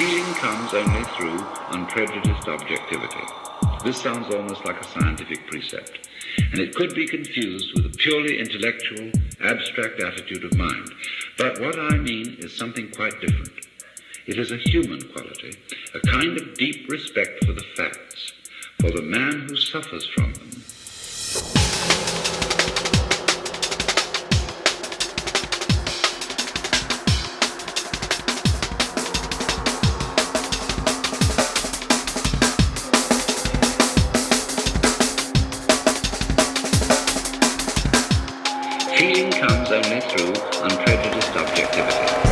comes only through unprejudiced objectivity. This sounds almost like a scientific precept, and it could be confused with a purely intellectual, abstract attitude of mind. But what I mean is something quite different. It is a human quality, a kind of deep respect for the facts, for the man who suffers from them. Feeling comes only through unprejudiced objectivity.